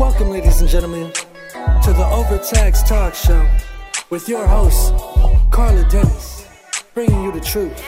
Welcome, ladies and gentlemen, to the Overtax Talk Show with your host, Carla Dennis, bringing you the truth.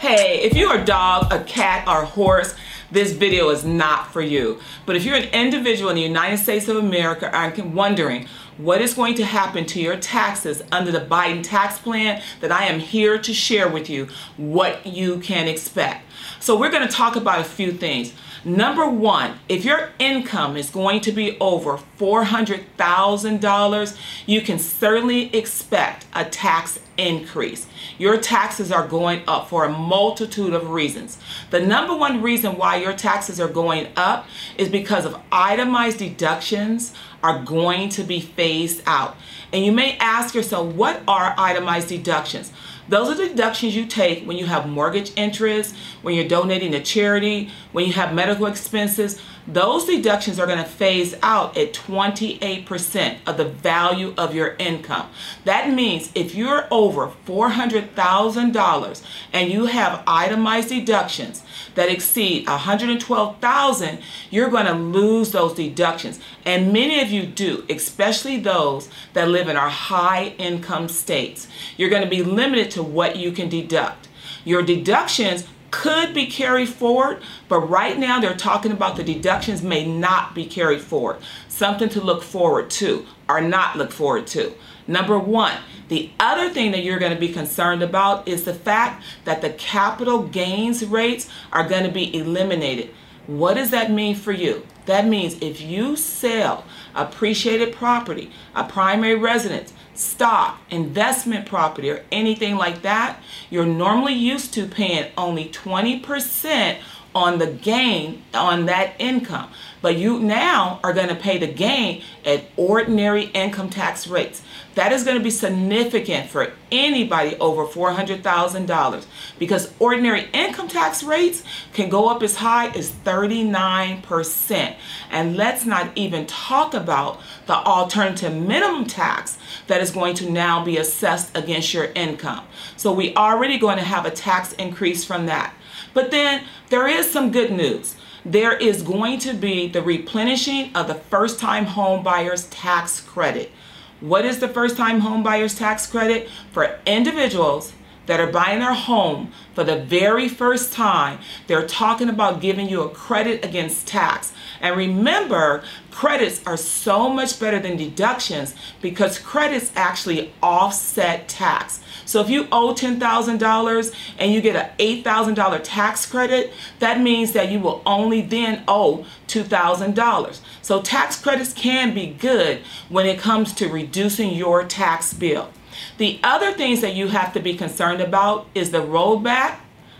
Hey, if you're a dog, a cat, or a horse, this video is not for you. But if you're an individual in the United States of America and wondering what is going to happen to your taxes under the Biden tax plan, that I am here to share with you what you can expect. So we're going to talk about a few things. Number one, if your income is going to be over $400,000, you can certainly expect a tax increase. Your taxes are going up for a multitude of reasons. The number one reason why your taxes are going up is because of itemized deductions are going to be phased out. And you may ask yourself, what are itemized deductions? Those are the deductions you take when you have mortgage interest, when you're donating to charity, when you have medical expenses. Those deductions are going to phase out at 28% of the value of your income. That means if you're over $400,000 and you have itemized deductions that exceed 112,000, you're going to lose those deductions. And many of you do, especially those that live in our high income states. You're going to be limited to what you can deduct. Your deductions could be carried forward, but right now they're talking about the deductions may not be carried forward. Something to look forward to or not look forward to. Number one, the other thing that you're going to be concerned about is the fact that the capital gains rates are going to be eliminated. What does that mean for you? That means if you sell appreciated property, a primary residence, stock, investment property, or anything like that, you're normally used to paying only 20% on the gain on that income. But you now are going to pay the gain at ordinary income tax rates. That is going to be significant for anybody over $400,000 because ordinary income tax rates can go up as high as 39%. And let's not even talk about the alternative minimum tax that is going to now be assessed against your income. So we already going to have a tax increase from that. But then there is some good news. There is going to be the replenishing of the first time home buyers tax credit. What is the first time home buyers tax credit? For individuals that are buying their home for the very first time, they're talking about giving you a credit against tax. And remember, credits are so much better than deductions because credits actually offset tax. So if you owe $10,000 and you get an $8,000 tax credit, that means that you will only then owe $2,000. So tax credits can be good when it comes to reducing your tax bill. The other things that you have to be concerned about is the rollback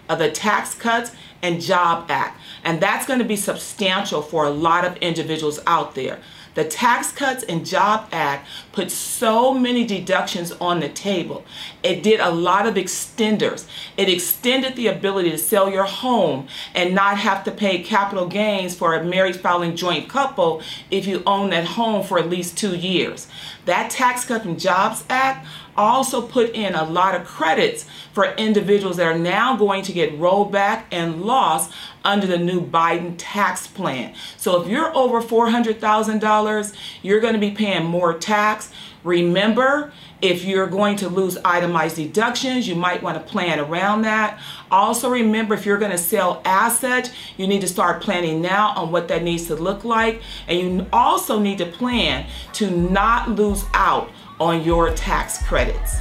of the Tax Cuts and Job Act. And that's going to be substantial for a lot of individuals out there. The Tax Cuts and Job Act put so many deductions on the table. It did a lot of extenders. It extended the ability to sell your home and not have to pay capital gains for a married filing joint couple if you own that home for at least two years. That Tax Cuts and Jobs Act also put in a lot of credits for individuals that are now going to get rolled back and lost under the new Biden tax plan. So if you're over $400,000, you're going to be paying more tax. Remember, if you're going to lose itemized deductions, you might want to plan around that. Also remember, if you're going to sell assets, you need to start planning now on what that needs to look like. And you also need to plan to not lose out on your tax credits.